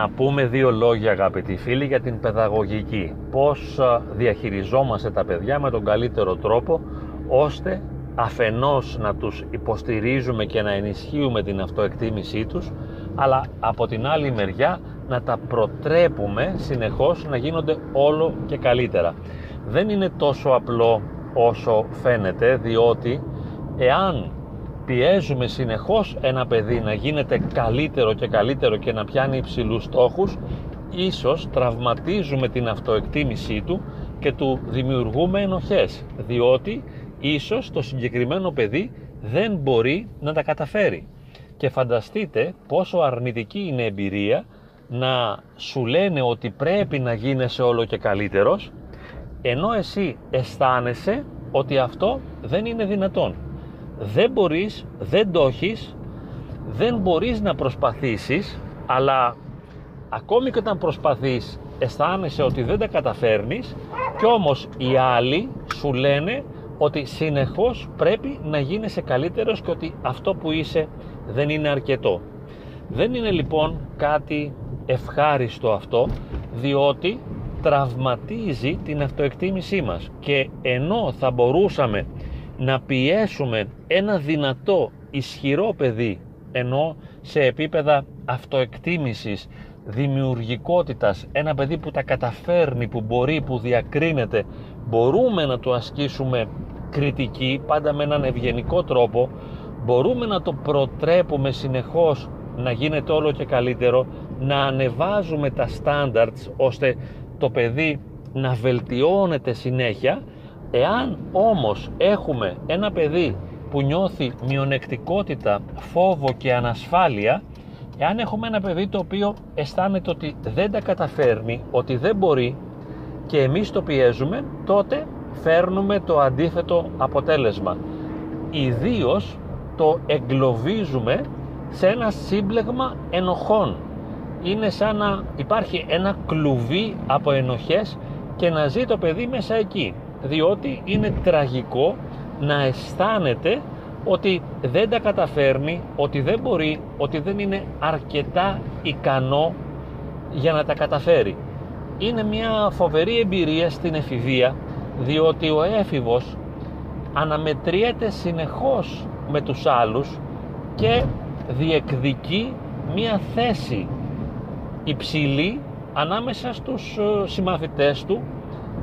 να πούμε δύο λόγια αγαπητοί φίλοι για την παιδαγωγική. Πώς διαχειριζόμαστε τα παιδιά με τον καλύτερο τρόπο ώστε αφενός να τους υποστηρίζουμε και να ενισχύουμε την αυτοεκτίμησή τους αλλά από την άλλη μεριά να τα προτρέπουμε συνεχώς να γίνονται όλο και καλύτερα. Δεν είναι τόσο απλό όσο φαίνεται διότι εάν πιέζουμε συνεχώς ένα παιδί να γίνεται καλύτερο και καλύτερο και να πιάνει υψηλούς στόχους ίσως τραυματίζουμε την αυτοεκτίμησή του και του δημιουργούμε ενοχές διότι ίσως το συγκεκριμένο παιδί δεν μπορεί να τα καταφέρει. Και φανταστείτε πόσο αρνητική είναι εμπειρία να σου λένε ότι πρέπει να γίνεσαι όλο και καλύτερος ενώ εσύ αισθάνεσαι ότι αυτό δεν είναι δυνατόν δεν μπορείς, δεν το έχεις, δεν μπορείς να προσπαθήσεις, αλλά ακόμη και όταν προσπαθείς αισθάνεσαι ότι δεν τα καταφέρνεις και όμως οι άλλοι σου λένε ότι συνεχώς πρέπει να γίνεσαι καλύτερος και ότι αυτό που είσαι δεν είναι αρκετό. Δεν είναι λοιπόν κάτι ευχάριστο αυτό διότι τραυματίζει την αυτοεκτίμησή μας και ενώ θα μπορούσαμε να πιέσουμε ένα δυνατό, ισχυρό παιδί ενώ σε επίπεδα αυτοεκτίμησης, δημιουργικότητας, ένα παιδί που τα καταφέρνει, που μπορεί, που διακρίνεται, μπορούμε να το ασκήσουμε κριτική, πάντα με έναν ευγενικό τρόπο, μπορούμε να το προτρέπουμε συνεχώς να γίνεται όλο και καλύτερο, να ανεβάζουμε τα standards ώστε το παιδί να βελτιώνεται συνέχεια Εάν όμως έχουμε ένα παιδί που νιώθει μειονεκτικότητα, φόβο και ανασφάλεια, εάν έχουμε ένα παιδί το οποίο αισθάνεται ότι δεν τα καταφέρνει, ότι δεν μπορεί και εμείς το πιέζουμε, τότε φέρνουμε το αντίθετο αποτέλεσμα. Ιδίως το εγκλωβίζουμε σε ένα σύμπλεγμα ενοχών. Είναι σαν να υπάρχει ένα κλουβί από ενοχές και να ζει το παιδί μέσα εκεί διότι είναι τραγικό να αισθάνεται ότι δεν τα καταφέρνει, ότι δεν μπορεί, ότι δεν είναι αρκετά ικανό για να τα καταφέρει. Είναι μια φοβερή εμπειρία στην εφηβεία, διότι ο έφηβος αναμετριέται συνεχώς με τους άλλους και διεκδικεί μια θέση υψηλή ανάμεσα στους ε, συμμαθητές του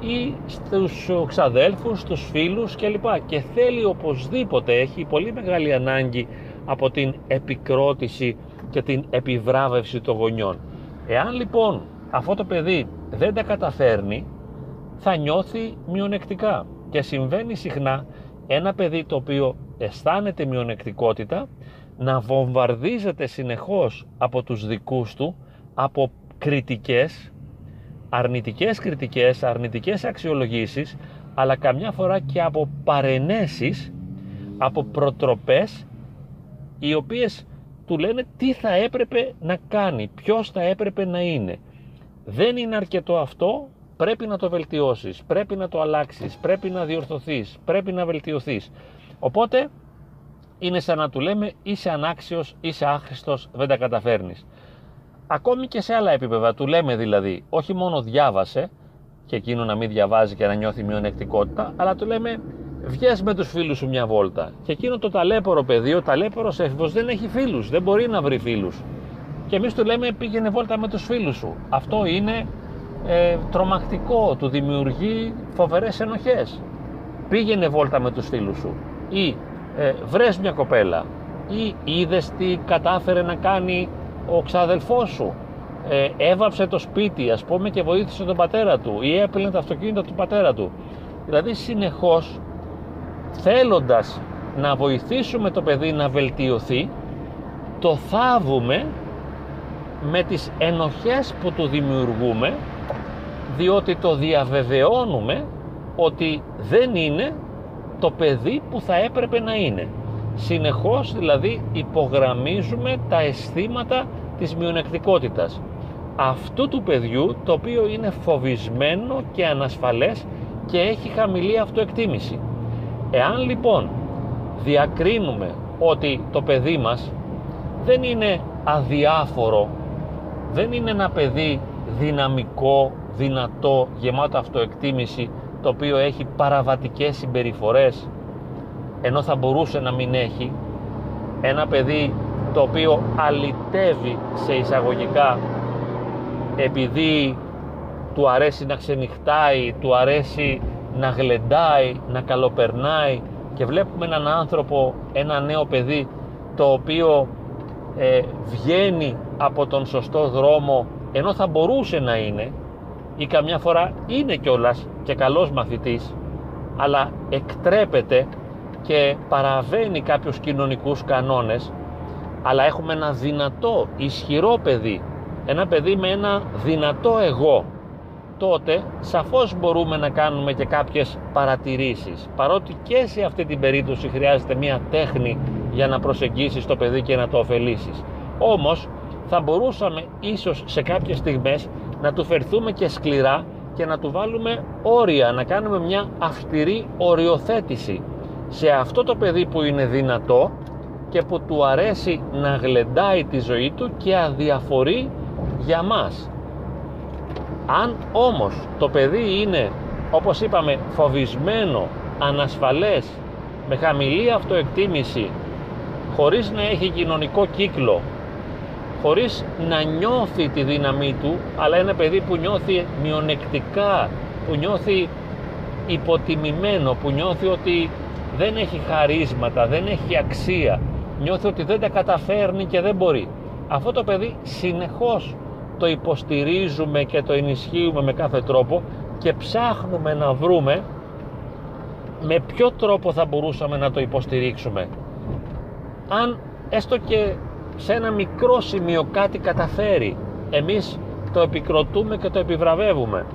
ή στους ξαδέλφους, στους φίλους κλπ. Και θέλει οπωσδήποτε, έχει πολύ μεγάλη ανάγκη από την επικρότηση και την επιβράβευση των γονιών. Εάν λοιπόν αυτό το παιδί δεν τα καταφέρνει, θα νιώθει μειονεκτικά. Και συμβαίνει συχνά ένα παιδί το οποίο αισθάνεται μειονεκτικότητα να βομβαρδίζεται συνεχώς από τους δικούς του, από κριτικές αρνητικές κριτικές, αρνητικές αξιολογήσεις, αλλά καμιά φορά και από παρενέσεις, από προτροπές, οι οποίες του λένε τι θα έπρεπε να κάνει, ποιος θα έπρεπε να είναι. Δεν είναι αρκετό αυτό, πρέπει να το βελτιώσεις, πρέπει να το αλλάξεις, πρέπει να διορθωθείς, πρέπει να βελτιωθείς. Οπότε είναι σαν να του λέμε είσαι ανάξιος, είσαι άχρηστος, δεν τα καταφέρνεις ακόμη και σε άλλα επίπεδα. Του λέμε δηλαδή, όχι μόνο διάβασε και εκείνο να μην διαβάζει και να νιώθει μειονεκτικότητα, αλλά του λέμε βγες με τους φίλους σου μια βόλτα. Και εκείνο το ταλέπορο παιδί, ο ταλέπορος έφηβος δεν έχει φίλους, δεν μπορεί να βρει φίλους. Και εμείς του λέμε πήγαινε βόλτα με τους φίλους σου. Αυτό είναι ε, τρομακτικό, του δημιουργεί φοβερές ενοχές. Πήγαινε βόλτα με τους φίλους σου ή ε, βρες μια κοπέλα ή είδες τι κατάφερε να κάνει ο ξαδελφός σου ε, έβαψε το σπίτι ας πούμε και βοήθησε τον πατέρα του ή έπαιρνε το αυτοκίνητο του πατέρα του. Δηλαδή συνεχώς θέλοντας να βοηθήσουμε το παιδί να βελτιωθεί το θάβουμε με τις ενοχές που του δημιουργούμε διότι το διαβεβαιώνουμε ότι δεν είναι το παιδί που θα έπρεπε να είναι. Συνεχώς δηλαδή υπογραμμίζουμε τα αισθήματα της μειονεκτικότητας. Αυτού του παιδιού το οποίο είναι φοβισμένο και ανασφαλές και έχει χαμηλή αυτοεκτίμηση. Εάν λοιπόν διακρίνουμε ότι το παιδί μας δεν είναι αδιάφορο δεν είναι ένα παιδί δυναμικό, δυνατό, γεμάτο αυτοεκτίμηση το οποίο έχει παραβατικές συμπεριφορές ενώ θα μπορούσε να μην έχει ένα παιδί το οποίο αλυτεύει σε εισαγωγικά επειδή του αρέσει να ξενυχτάει, του αρέσει να γλεντάει, να καλοπερνάει και βλέπουμε έναν άνθρωπο, ένα νέο παιδί το οποίο ε, βγαίνει από τον σωστό δρόμο ενώ θα μπορούσε να είναι ή καμιά φορά είναι κιόλας και καλός μαθητής αλλά εκτρέπεται και παραβαίνει κάποιους κοινωνικούς κανόνες αλλά έχουμε ένα δυνατό, ισχυρό παιδί. Ένα παιδί με ένα δυνατό εγώ. Τότε σαφώς μπορούμε να κάνουμε και κάποιες παρατηρήσεις. Παρότι και σε αυτή την περίπτωση χρειάζεται μια τέχνη για να προσεγγίσεις το παιδί και να το ωφελήσεις. Όμως θα μπορούσαμε ίσως σε κάποιες στιγμές να του φερθούμε και σκληρά και να του βάλουμε όρια, να κάνουμε μια αυστηρή οριοθέτηση. Σε αυτό το παιδί που είναι δυνατό και που του αρέσει να γλεντάει τη ζωή του και αδιαφορεί για μας. Αν όμως το παιδί είναι, όπως είπαμε, φοβισμένο, ανασφαλές, με χαμηλή αυτοεκτίμηση, χωρίς να έχει κοινωνικό κύκλο, χωρίς να νιώθει τη δύναμή του, αλλά ένα παιδί που νιώθει μειονεκτικά, που νιώθει υποτιμημένο, που νιώθει ότι δεν έχει χαρίσματα, δεν έχει αξία, νιώθει ότι δεν τα καταφέρνει και δεν μπορεί. Αυτό το παιδί συνεχώς το υποστηρίζουμε και το ενισχύουμε με κάθε τρόπο και ψάχνουμε να βρούμε με ποιο τρόπο θα μπορούσαμε να το υποστηρίξουμε. Αν έστω και σε ένα μικρό σημείο κάτι καταφέρει, εμείς το επικροτούμε και το επιβραβεύουμε.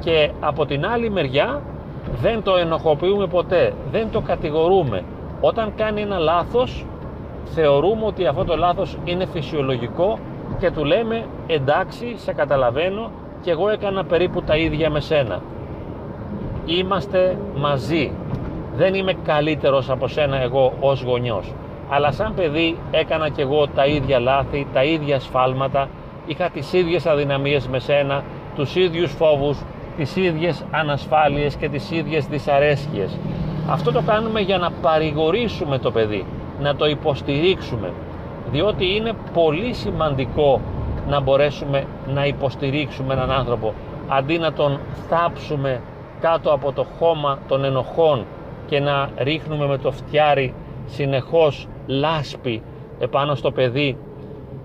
Και από την άλλη μεριά δεν το ενοχοποιούμε ποτέ, δεν το κατηγορούμε. Όταν κάνει ένα λάθος, θεωρούμε ότι αυτό το λάθος είναι φυσιολογικό και του λέμε εντάξει, σε καταλαβαίνω και εγώ έκανα περίπου τα ίδια με σένα. Είμαστε μαζί. Δεν είμαι καλύτερος από σένα εγώ ως γονιός. Αλλά σαν παιδί έκανα και εγώ τα ίδια λάθη, τα ίδια σφάλματα, είχα τις ίδιες αδυναμίες με σένα, τους ίδιους φόβους, τις ίδιες ανασφάλειες και τις ίδιες δυσαρέσκειες. Αυτό το κάνουμε για να παρηγορήσουμε το παιδί, να το υποστηρίξουμε, διότι είναι πολύ σημαντικό να μπορέσουμε να υποστηρίξουμε έναν άνθρωπο αντί να τον θάψουμε κάτω από το χώμα των ενοχών και να ρίχνουμε με το φτιάρι συνεχώς λάσπη επάνω στο παιδί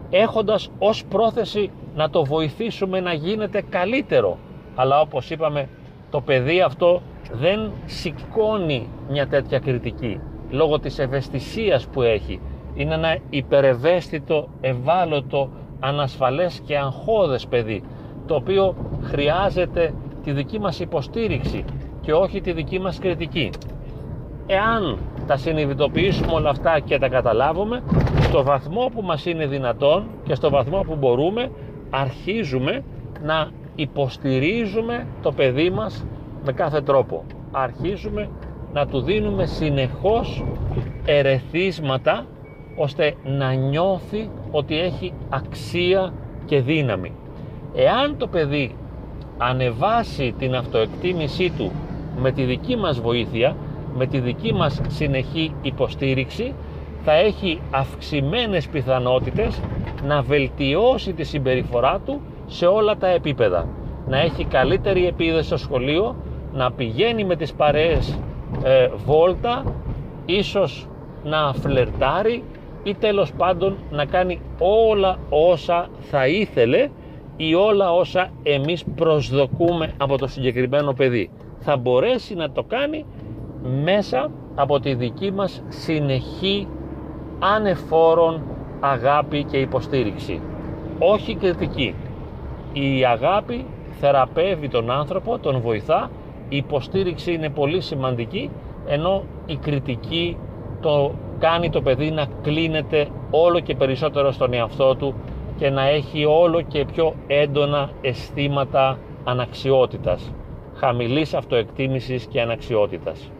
έχοντας ως πρόθεση να το βοηθήσουμε να γίνεται καλύτερο. Αλλά όπως είπαμε το παιδί αυτό δεν σηκώνει μια τέτοια κριτική λόγω της ευαισθησίας που έχει είναι ένα υπερευαίσθητο, ευάλωτο, ανασφαλές και αγχώδες παιδί το οποίο χρειάζεται τη δική μας υποστήριξη και όχι τη δική μας κριτική. Εάν τα συνειδητοποιήσουμε όλα αυτά και τα καταλάβουμε στο βαθμό που μας είναι δυνατόν και στο βαθμό που μπορούμε αρχίζουμε να υποστηρίζουμε το παιδί μας με κάθε τρόπο. Αρχίζουμε να του δίνουμε συνεχώς ερεθίσματα ώστε να νιώθει ότι έχει αξία και δύναμη εάν το παιδί ανεβάσει την αυτοεκτίμησή του με τη δική μας βοήθεια με τη δική μας συνεχή υποστήριξη θα έχει αυξημένες πιθανότητες να βελτιώσει τη συμπεριφορά του σε όλα τα επίπεδα. Να έχει καλύτερη επίδεση στο σχολείο, να πηγαίνει με τις παρέες ε, βόλτα, ίσως να φλερτάρει ή τέλος πάντων να κάνει όλα όσα θα ήθελε ή όλα όσα εμείς προσδοκούμε από το συγκεκριμένο παιδί. Θα μπορέσει να το κάνει μέσα από τη δική μας συνεχή ανεφόρον αγάπη και υποστήριξη. Όχι κριτική. Η αγάπη θεραπεύει τον άνθρωπο, τον βοηθά, η υποστήριξη είναι πολύ σημαντική, ενώ η κριτική το κάνει το παιδί να κλείνεται όλο και περισσότερο στον εαυτό του και να έχει όλο και πιο έντονα αισθήματα αναξιότητας, χαμηλής αυτοεκτίμησης και αναξιότητας.